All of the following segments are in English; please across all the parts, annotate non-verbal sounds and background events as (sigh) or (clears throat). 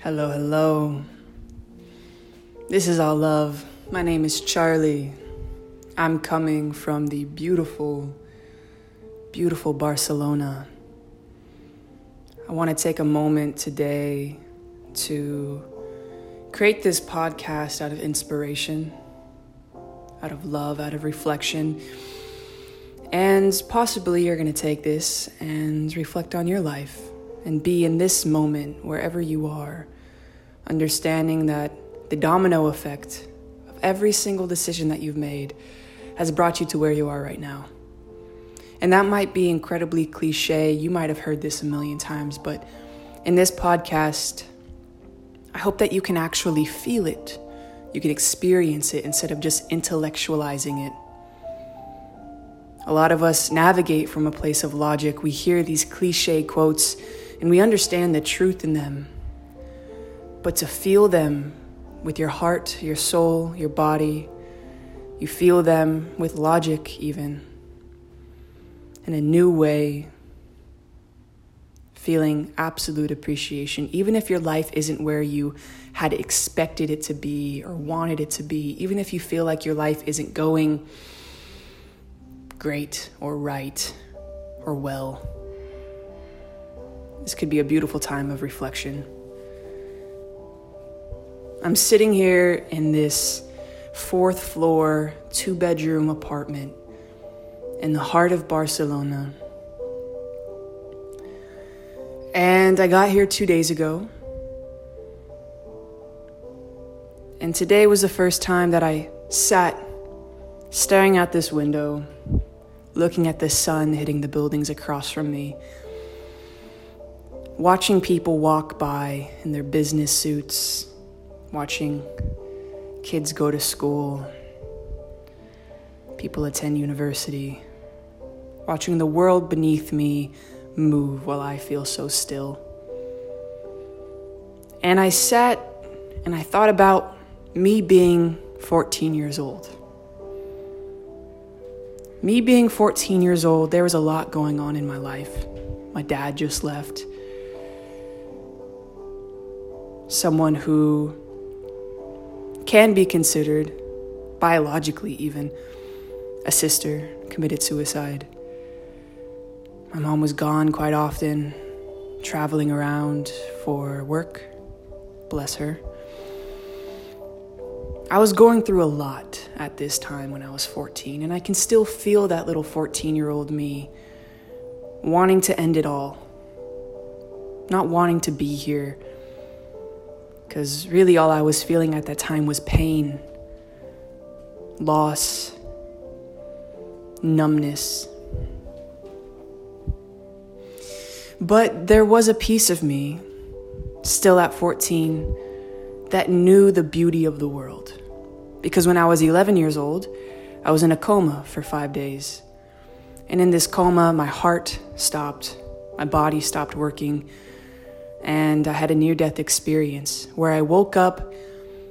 Hello, hello. This is all love. My name is Charlie. I'm coming from the beautiful, beautiful Barcelona. I want to take a moment today to create this podcast out of inspiration, out of love, out of reflection. And possibly you're going to take this and reflect on your life and be in this moment wherever you are, understanding that the domino effect of every single decision that you've made has brought you to where you are right now. And that might be incredibly cliche. You might have heard this a million times, but in this podcast, I hope that you can actually feel it. You can experience it instead of just intellectualizing it. A lot of us navigate from a place of logic. We hear these cliche quotes and we understand the truth in them. But to feel them with your heart, your soul, your body, you feel them with logic, even in a new way, feeling absolute appreciation, even if your life isn't where you had expected it to be or wanted it to be, even if you feel like your life isn't going great or right or well. This could be a beautiful time of reflection. I'm sitting here in this fourth floor, two bedroom apartment in the heart of Barcelona. And I got here two days ago. And today was the first time that I sat staring out this window, looking at the sun hitting the buildings across from me watching people walk by in their business suits, watching kids go to school, people attend university, watching the world beneath me move while I feel so still. And I sat and I thought about me being 14 years old. Me being 14 years old, there was a lot going on in my life. My dad just left someone who can be considered, biologically even, a sister committed suicide. My mom was gone quite often, traveling around for work. Bless her. I was going through a lot at this time when I was 14, and I can still feel that little 14 year old me wanting to end it all, not wanting to be here because really, all I was feeling at that time was pain, loss, numbness. But there was a piece of me, still at 14, that knew the beauty of the world. Because when I was 11 years old, I was in a coma for five days. And in this coma, my heart stopped, my body stopped working and I had a near death experience where I woke up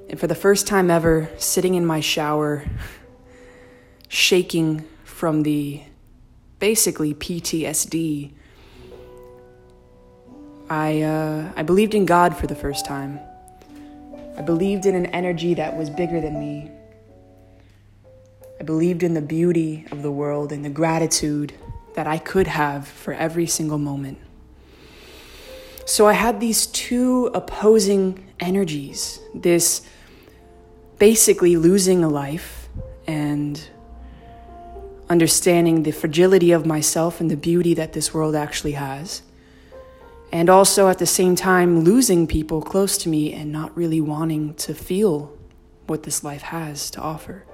and for the first time ever, sitting in my shower, shaking from the basically PTSD, I, uh, I believed in God for the first time. I believed in an energy that was bigger than me. I believed in the beauty of the world and the gratitude that I could have for every single moment. So I had these two opposing energies this basically losing a life and understanding the fragility of myself and the beauty that this world actually has. And also at the same time, losing people close to me and not really wanting to feel what this life has to offer.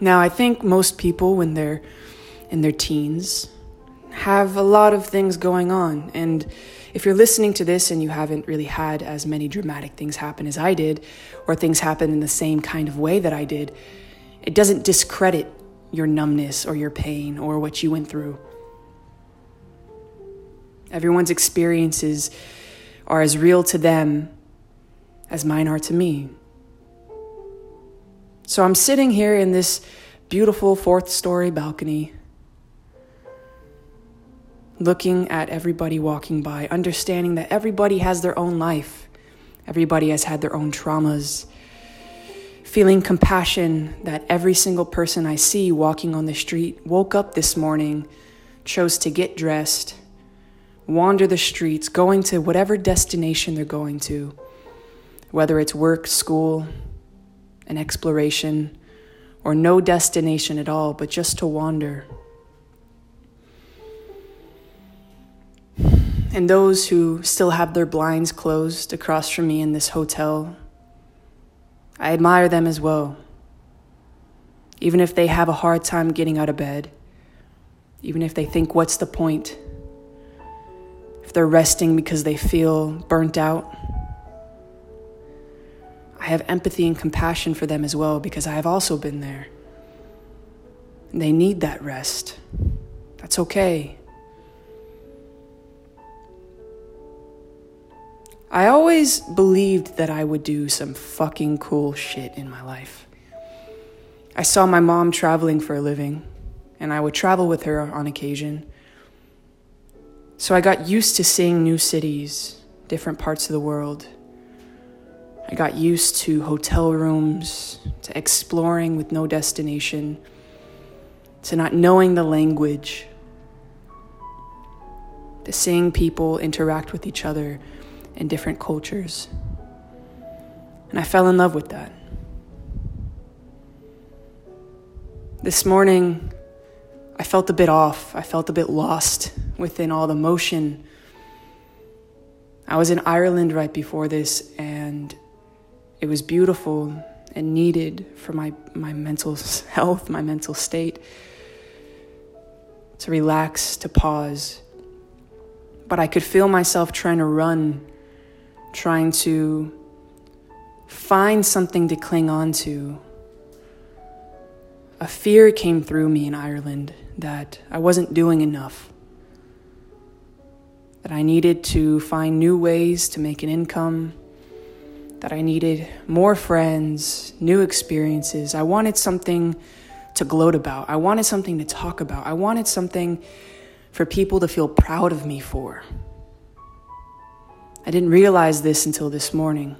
Now, I think most people, when they're in their teens, have a lot of things going on. And if you're listening to this and you haven't really had as many dramatic things happen as I did, or things happen in the same kind of way that I did, it doesn't discredit your numbness or your pain or what you went through. Everyone's experiences are as real to them as mine are to me. So I'm sitting here in this beautiful fourth story balcony looking at everybody walking by, understanding that everybody has their own life, everybody has had their own traumas, feeling compassion that every single person I see walking on the street woke up this morning, chose to get dressed, wander the streets, going to whatever destination they're going to, whether it's work, school, an exploration, or no destination at all, but just to wander. And those who still have their blinds closed across from me in this hotel, I admire them as well. Even if they have a hard time getting out of bed, even if they think, what's the point? If they're resting because they feel burnt out, I have empathy and compassion for them as well because I have also been there. They need that rest. That's okay. I always believed that I would do some fucking cool shit in my life. I saw my mom traveling for a living, and I would travel with her on occasion. So I got used to seeing new cities, different parts of the world. I got used to hotel rooms, to exploring with no destination, to not knowing the language, to seeing people interact with each other in different cultures. And I fell in love with that. This morning, I felt a bit off. I felt a bit lost within all the motion. I was in Ireland right before this, and it was beautiful and needed for my, my mental (laughs) health, my mental state, to relax, to pause. But I could feel myself trying to run trying to find something to cling on to. A fear came through me in Ireland that I wasn't doing enough, that I needed to find new ways to make an income, that I needed more friends, new experiences. I wanted something to gloat about, I wanted something to talk about, I wanted something for people to feel proud of me for. I didn't realize this until this morning,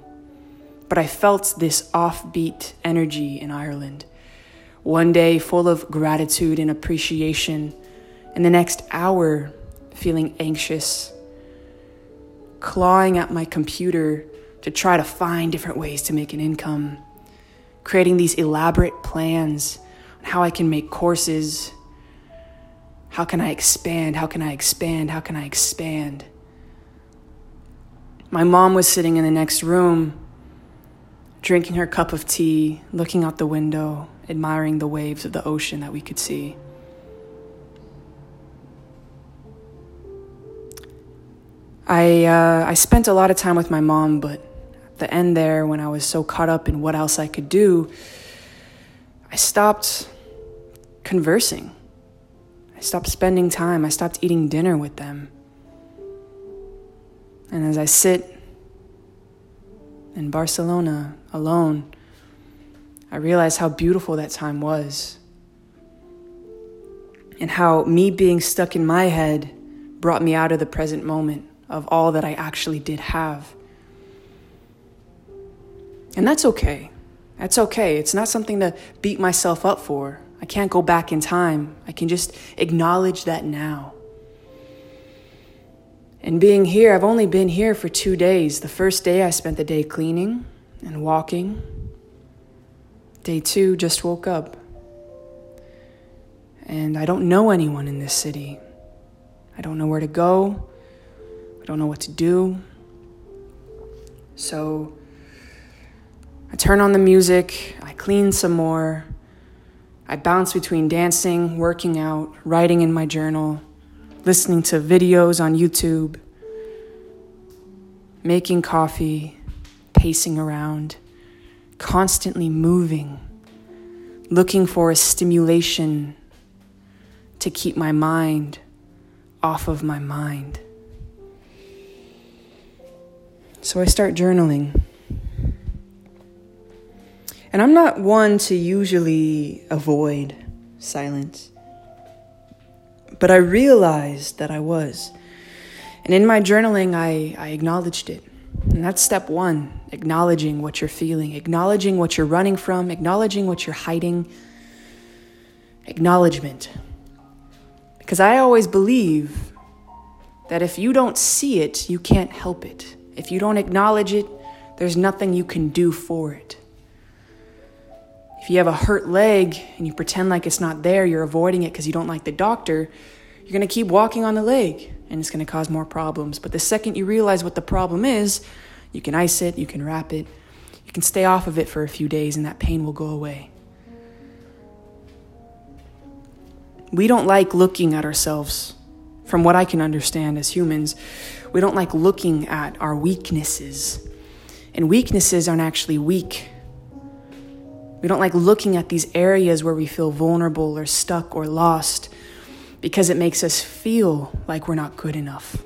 but I felt this offbeat energy in Ireland. One day full of gratitude and appreciation, and the next hour feeling anxious, clawing at my computer to try to find different ways to make an income, creating these elaborate plans on how I can make courses. How can I expand? How can I expand? How can I expand? My mom was sitting in the next room, drinking her cup of tea, looking out the window, admiring the waves of the ocean that we could see. I, uh, I spent a lot of time with my mom, but at the end there, when I was so caught up in what else I could do, I stopped conversing. I stopped spending time. I stopped eating dinner with them. And as I sit in Barcelona alone, I realize how beautiful that time was. And how me being stuck in my head brought me out of the present moment of all that I actually did have. And that's okay. That's okay. It's not something to beat myself up for. I can't go back in time. I can just acknowledge that now. And being here, I've only been here for two days. The first day, I spent the day cleaning and walking. Day two, just woke up. And I don't know anyone in this city. I don't know where to go. I don't know what to do. So I turn on the music, I clean some more. I bounce between dancing, working out, writing in my journal listening to videos on YouTube, making coffee, pacing around, constantly moving, looking for a stimulation to keep my mind off of my mind. So I start journaling. And I'm not one to usually avoid silence. But I realized that I was. And in my journaling, I, I acknowledged it. And that's step one acknowledging what you're feeling, acknowledging what you're running from, acknowledging what you're hiding. Acknowledgement. Because I always believe that if you don't see it, you can't help it. If you don't acknowledge it, there's nothing you can do for it. If you have a hurt leg and you pretend like it's not there, you're avoiding it because you don't like the doctor, you're going to keep walking on the leg and it's going to cause more problems. But the second you realize what the problem is, you can ice it, you can wrap it, you can stay off of it for a few days and that pain will go away. We don't like looking at ourselves, from what I can understand as humans. We don't like looking at our weaknesses. And weaknesses aren't actually weak. We don't like looking at these areas where we feel vulnerable or stuck or lost because it makes us feel like we're not good enough.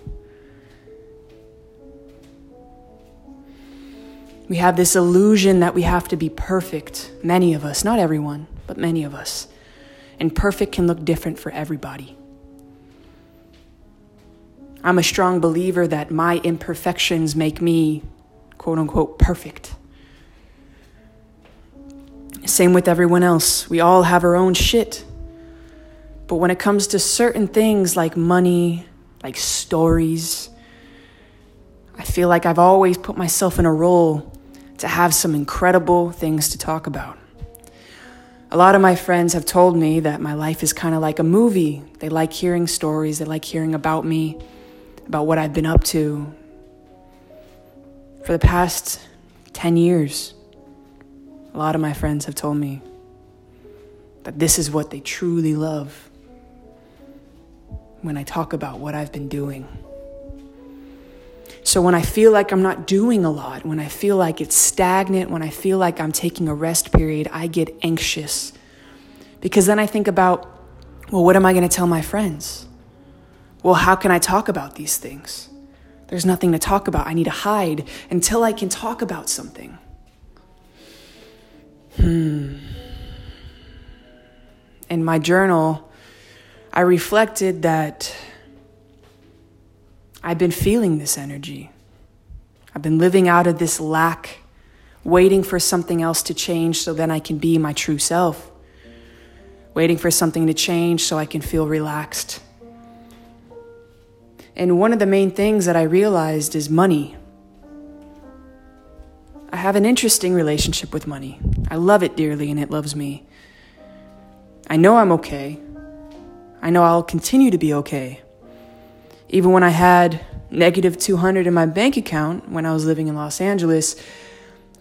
We have this illusion that we have to be perfect, many of us, not everyone, but many of us. And perfect can look different for everybody. I'm a strong believer that my imperfections make me, quote unquote, perfect. Same with everyone else. We all have our own shit. But when it comes to certain things like money, like stories, I feel like I've always put myself in a role to have some incredible things to talk about. A lot of my friends have told me that my life is kind of like a movie. They like hearing stories, they like hearing about me, about what I've been up to. For the past 10 years, a lot of my friends have told me that this is what they truly love when I talk about what I've been doing. So when I feel like I'm not doing a lot, when I feel like it's stagnant, when I feel like I'm taking a rest period, I get anxious. Because then I think about, well, what am I going to tell my friends? Well, how can I talk about these things? There's nothing to talk about. I need to hide until I can talk about something. Hmm. In my journal, I reflected that I've been feeling this energy. I've been living out of this lack, waiting for something else to change so then I can be my true self. Waiting for something to change so I can feel relaxed. And one of the main things that I realized is money. I have an interesting relationship with money. I love it dearly and it loves me. I know I'm okay. I know I'll continue to be okay. Even when I had negative 200 in my bank account when I was living in Los Angeles,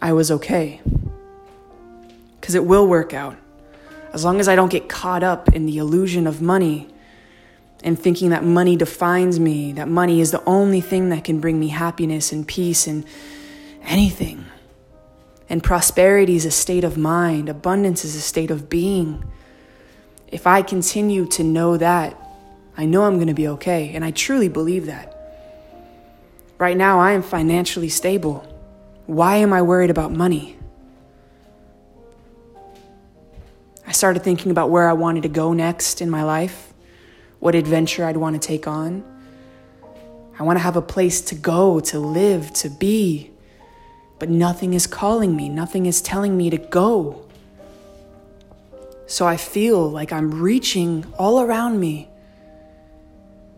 I was okay. Because it will work out. As long as I don't get caught up in the illusion of money and thinking that money defines me, that money is the only thing that can bring me happiness and peace and anything. And prosperity is a state of mind, abundance is a state of being if I continue to know that, I know I'm going to be okay. And I truly believe that. Right now, I am financially stable. Why am I worried about money? I started thinking about where I wanted to go next in my life, what adventure I'd want to take on. I want to have a place to go, to live, to be. But nothing is calling me, nothing is telling me to go. So I feel like I'm reaching all around me.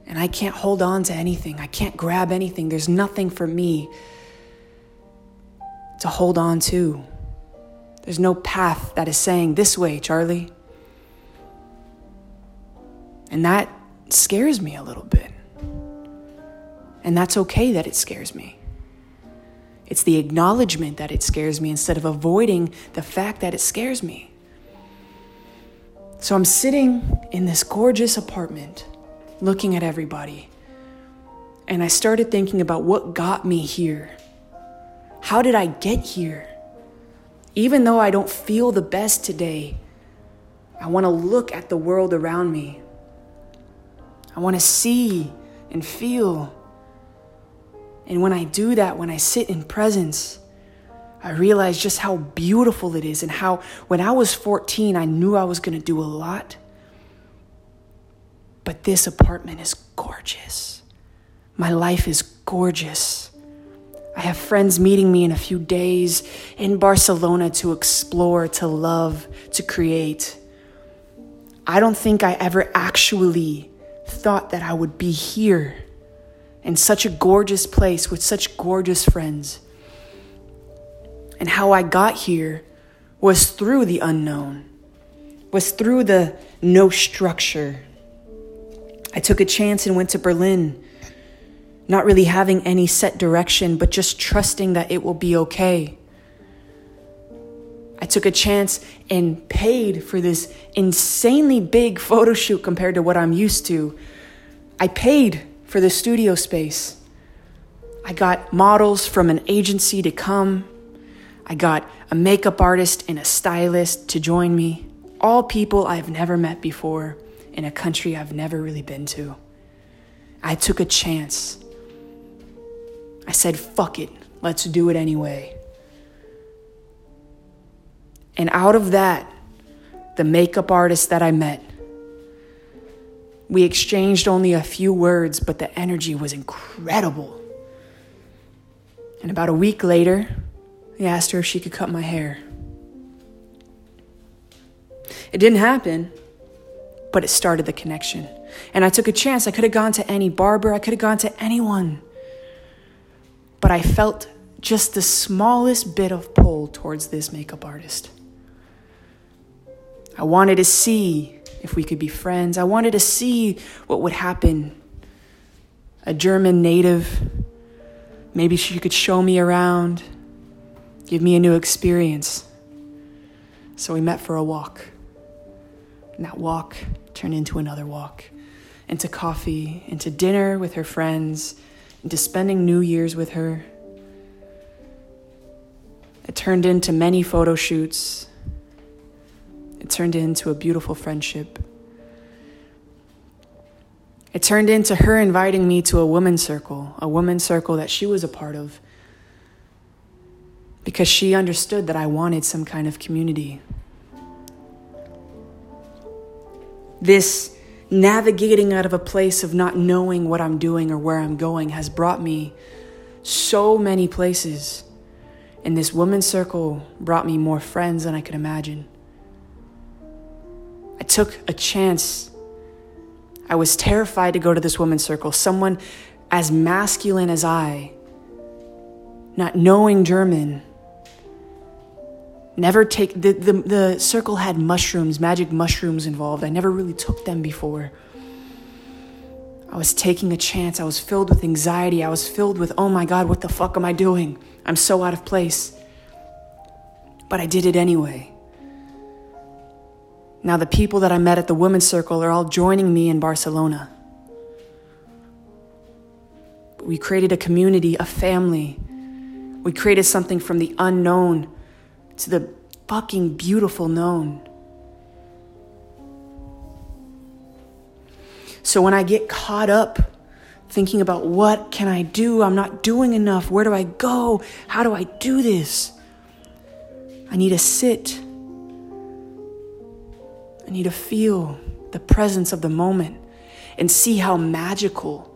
And I can't hold on to anything. I can't grab anything. There's nothing for me to hold on to. There's no path that is saying, This way, Charlie. And that scares me a little bit. And that's okay that it scares me. It's the acknowledgement that it scares me instead of avoiding the fact that it scares me. So I'm sitting in this gorgeous apartment looking at everybody. And I started thinking about what got me here. How did I get here? Even though I don't feel the best today, I want to look at the world around me. I want to see and feel. And when I do that, when I sit in presence, I realize just how beautiful it is and how when I was 14, I knew I was going to do a lot. But this apartment is gorgeous. My life is gorgeous. I have friends meeting me in a few days in Barcelona to explore, to love, to create. I don't think I ever actually thought that I would be here in such a gorgeous place with such gorgeous friends. And how I got here was through the unknown, was through the no structure. I took a chance and went to Berlin not really having any set direction, but just trusting that it will be okay. I took a chance and paid for this insanely big photo shoot compared to what I'm used to. I paid for the studio space. I got models from an agency to come. I got a makeup artist and a stylist to join me. All people I've never met before in a country I've never really been to. I took a chance. I said, fuck it, let's do it anyway. And out of that, the makeup artist that I met, we exchanged only a few words, but the energy was incredible. And about a week later, I asked her if she could cut my hair. It didn't happen, but it started the connection. And I took a chance. I could have gone to any barber, I could have gone to anyone but I felt just the smallest bit of pull towards this makeup artist. I wanted to see if we could be friends. I wanted to see what would happen. A German native, maybe she could show me around, give me a new experience. So we met for a walk. And that walk turned into another walk, into coffee, into dinner with her friends into spending New Year's with her. It turned into many photo shoots. It turned into a beautiful friendship. It turned into her inviting me to a women's circle, a women's circle that she was a part of, because she understood that I wanted some kind of community. This navigating out of a place of not knowing what I'm doing or where I'm going has brought me so many places. And this women's circle brought me more friends than I could imagine. Took a chance. I was terrified to go to this woman's circle. Someone as masculine as I, not knowing German, Never take the, the, the circle had mushrooms, magic mushrooms involved. I never really took them before. I was taking a chance. I was filled with anxiety. I was filled with, oh my God, what the fuck am I doing? I'm so out of place. But I did it anyway. Now, the people that I met at the women's circle are all joining me in Barcelona. We created a community, a family. We created something from the unknown to the fucking beautiful known. So when I get caught up thinking about what can I do? I'm not doing enough. Where do I go? How do I do this? I need to sit. I need to feel the presence of the moment and see how magical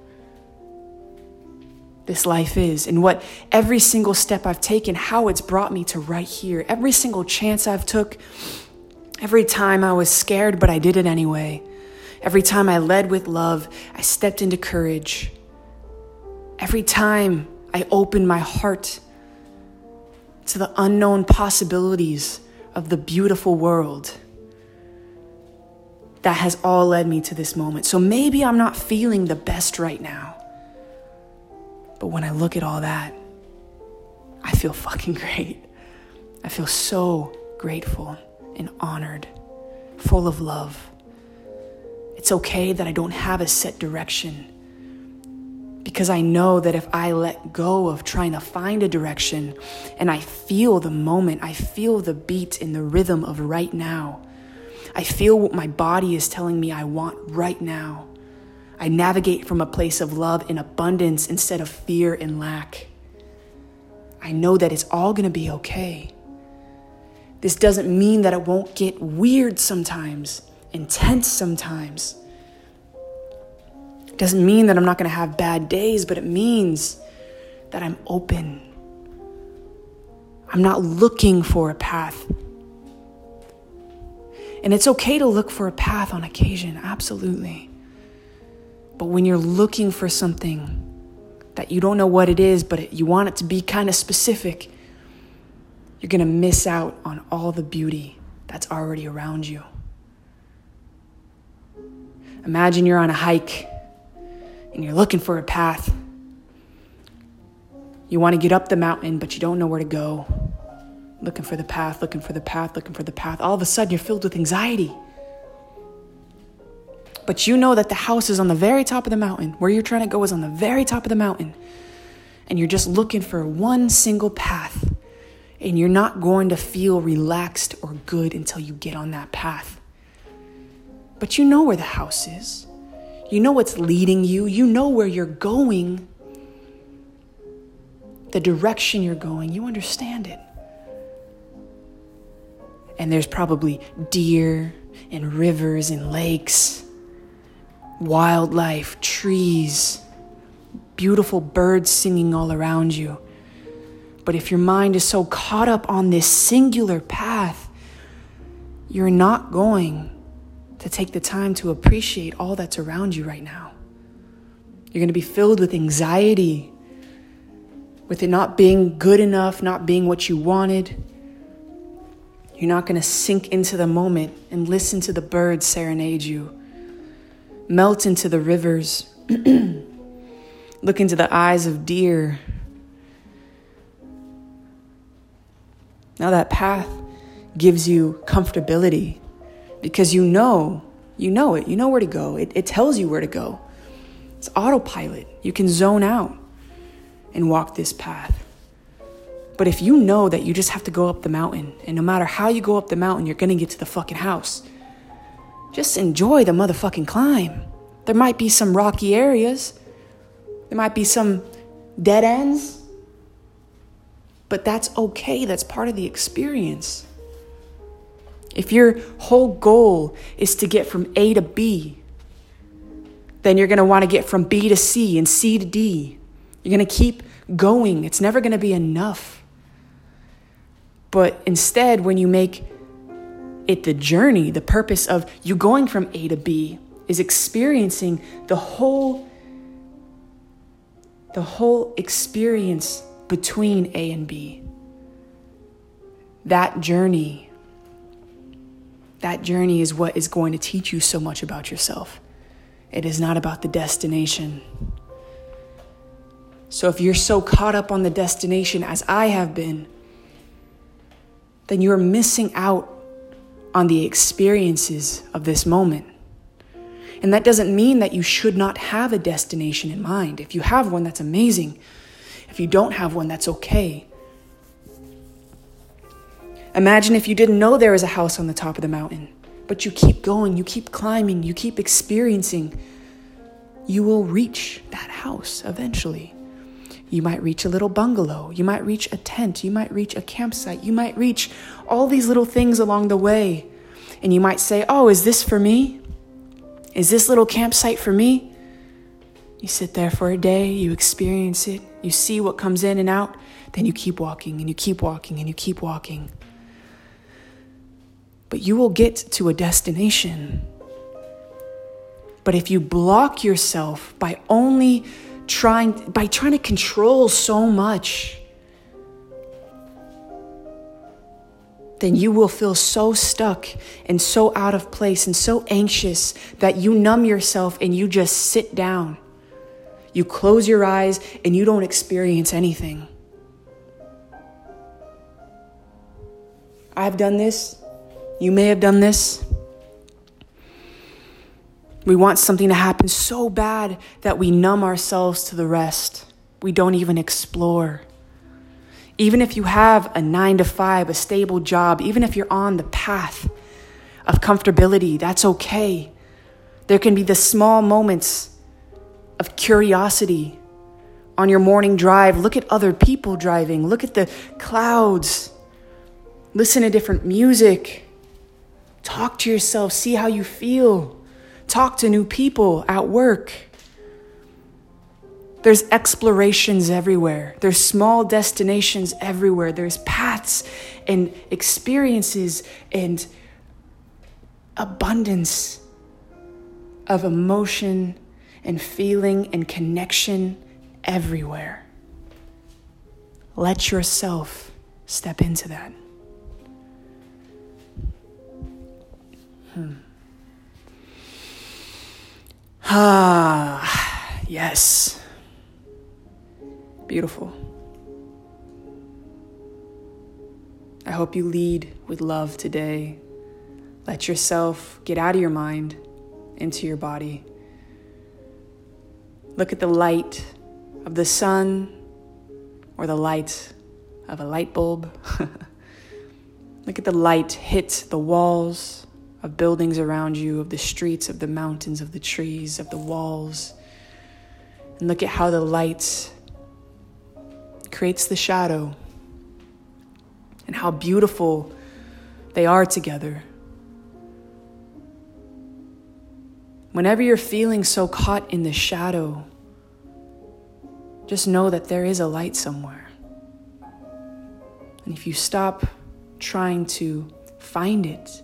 this life is and what every single step I've taken, how it's brought me to right here. Every single chance I've took, every time I was scared, but I did it anyway. Every time I led with love, I stepped into courage. Every time I opened my heart to the unknown possibilities of the beautiful world. That has all led me to this moment. So maybe I'm not feeling the best right now. But when I look at all that, I feel fucking (laughs) great. I feel so grateful and honored, full of love. It's okay that I don't have a set direction because I know that if I let go of trying to find a direction and I feel the moment, I feel the beat in the rhythm of right now, I feel what my body is telling me I want right now. I navigate from a place of love and abundance instead of fear and lack. I know that it's all going to be okay. This doesn't mean that it won't get weird sometimes, intense sometimes. It doesn't mean that I'm not going to have bad days, but it means that I'm open. I'm not looking for a path. And it's okay to look for a path on occasion, absolutely. But when you're looking for something that you don't know what it is, but you want it to be kind of specific, you're going to miss out on all the beauty that's already around you. Imagine you're on a hike and you're looking for a path. You want to get up the mountain, but you don't know where to go. Looking for the path, looking for the path, looking for the path. All of a sudden, you're filled with anxiety. But you know that the house is on the very top of the mountain. Where you're trying to go is on the very top of the mountain. And you're just looking for one single path. And you're not going to feel relaxed or good until you get on that path. But you know where the house is. You know what's leading you. You know where you're going. The direction you're going. You understand it. And there's probably deer and rivers and lakes, wildlife, trees, beautiful birds singing all around you. But if your mind is so caught up on this singular path, you're not going to take the time to appreciate all that's around you right now. You're going to be filled with anxiety, with it not being good enough, not being what you wanted. You're not going to sink into the moment and listen to the birds serenade you, melt into the rivers, (clears throat) look into the eyes of deer. Now, that path gives you comfortability because you know, you know it, you know where to go. It, it tells you where to go. It's autopilot. You can zone out and walk this path. But if you know that you just have to go up the mountain, and no matter how you go up the mountain, you're gonna get to the fucking house, just enjoy the motherfucking climb. There might be some rocky areas, there might be some dead ends, but that's okay. That's part of the experience. If your whole goal is to get from A to B, then you're want to get from B to C and C to D. You're to keep going. It's never to be enough. But instead, when you make it the journey, the purpose of you going from A to B is experiencing the whole the whole experience between A and B. That journey that journey is what is going to teach you so much about yourself. It is not about the destination. So if you're so caught up on the destination as I have been, then you're missing out on the experiences of this moment. And that doesn't mean that you should not have a destination in mind. If you have one, that's amazing. If you don't have one, that's okay. Imagine if you didn't know there was a house on the top of the mountain, but you keep going, you keep climbing, you keep experiencing. You will reach that house eventually. You might reach a little bungalow. You might reach a tent. You might reach a campsite. You might reach all these little things along the way. And you might say, Oh, is this for me? Is this little campsite for me? You sit there for a day, you experience it, you see what comes in and out, then you keep walking and you keep walking and you keep walking but you will get to a destination. But if you block yourself by only trying by trying to control so much, then you will feel so stuck and so out of place and so anxious that you numb yourself and you just sit down. You close your eyes and you don't experience anything. I've done this you may have done this. We want something to happen so bad that we numb ourselves to the rest. We don't even explore. Even if you have a nine to five, a stable job, even if you're on the path of comfortability, that's okay. There can be the small moments of curiosity on your morning drive. Look at other people driving, look at the clouds, listen to different music. Talk to yourself, see how you feel. Talk to new people at work. There's explorations everywhere. There's small destinations everywhere. There's paths and experiences and abundance of emotion and feeling and connection everywhere. Let yourself step into that. Hmm. Ah, yes. Beautiful. I hope you lead with love today. Let yourself get out of your mind into your body. Look at the light of the sun or the light of a light bulb. (laughs) Look at the light hit the walls of buildings around you, of the streets, of the mountains, of the trees, of the walls. And look at how the light creates the shadow and how beautiful they are together. Whenever you're feeling so caught in the shadow, just know that there is a light somewhere. And if you stop trying to find it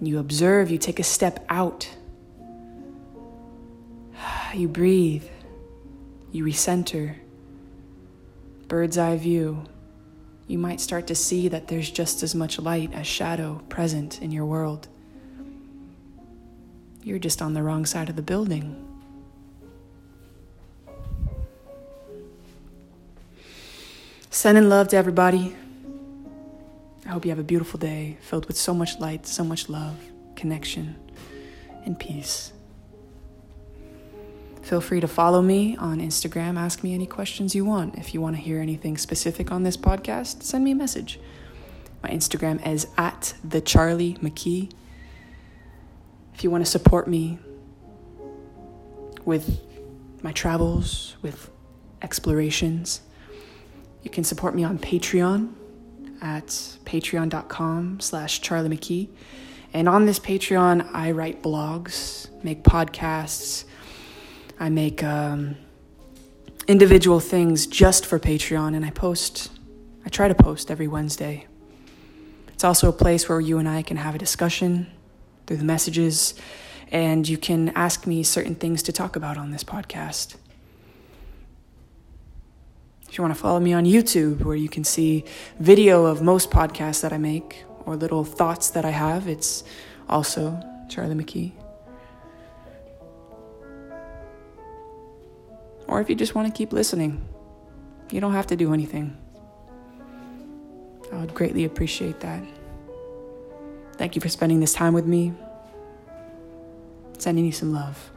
you observe, you take a step out, you breathe, you recenter, bird's eye view, you might start to see that there's just as much light as shadow present in your world. You're just on the wrong side of the building. Sending love to everybody. I hope you have a beautiful day filled with so much light, so much love, connection, and peace. Feel free to follow me on Instagram. Ask me any questions you want. If you want to hear anything specific on this podcast, send me a message. My Instagram is at the Charlie McKee. If you want to support me with my travels, with explorations, you can support me on Patreon at patreon.com slash Charlie McKee. And on this Patreon, I write blogs, make podcasts, I make um, individual things just for Patreon, and I post, I try to post every Wednesday. It's also a place where you and I can have a discussion through the messages, and you can ask me certain things to talk about on this podcast. If you want to follow me on YouTube, where you can see video of most podcasts that I make or little thoughts that I have, it's also Charlie McKee. Or if you just want to keep listening, you don't have to do anything. I would greatly appreciate that. Thank you for spending this time with me. Sending you some love.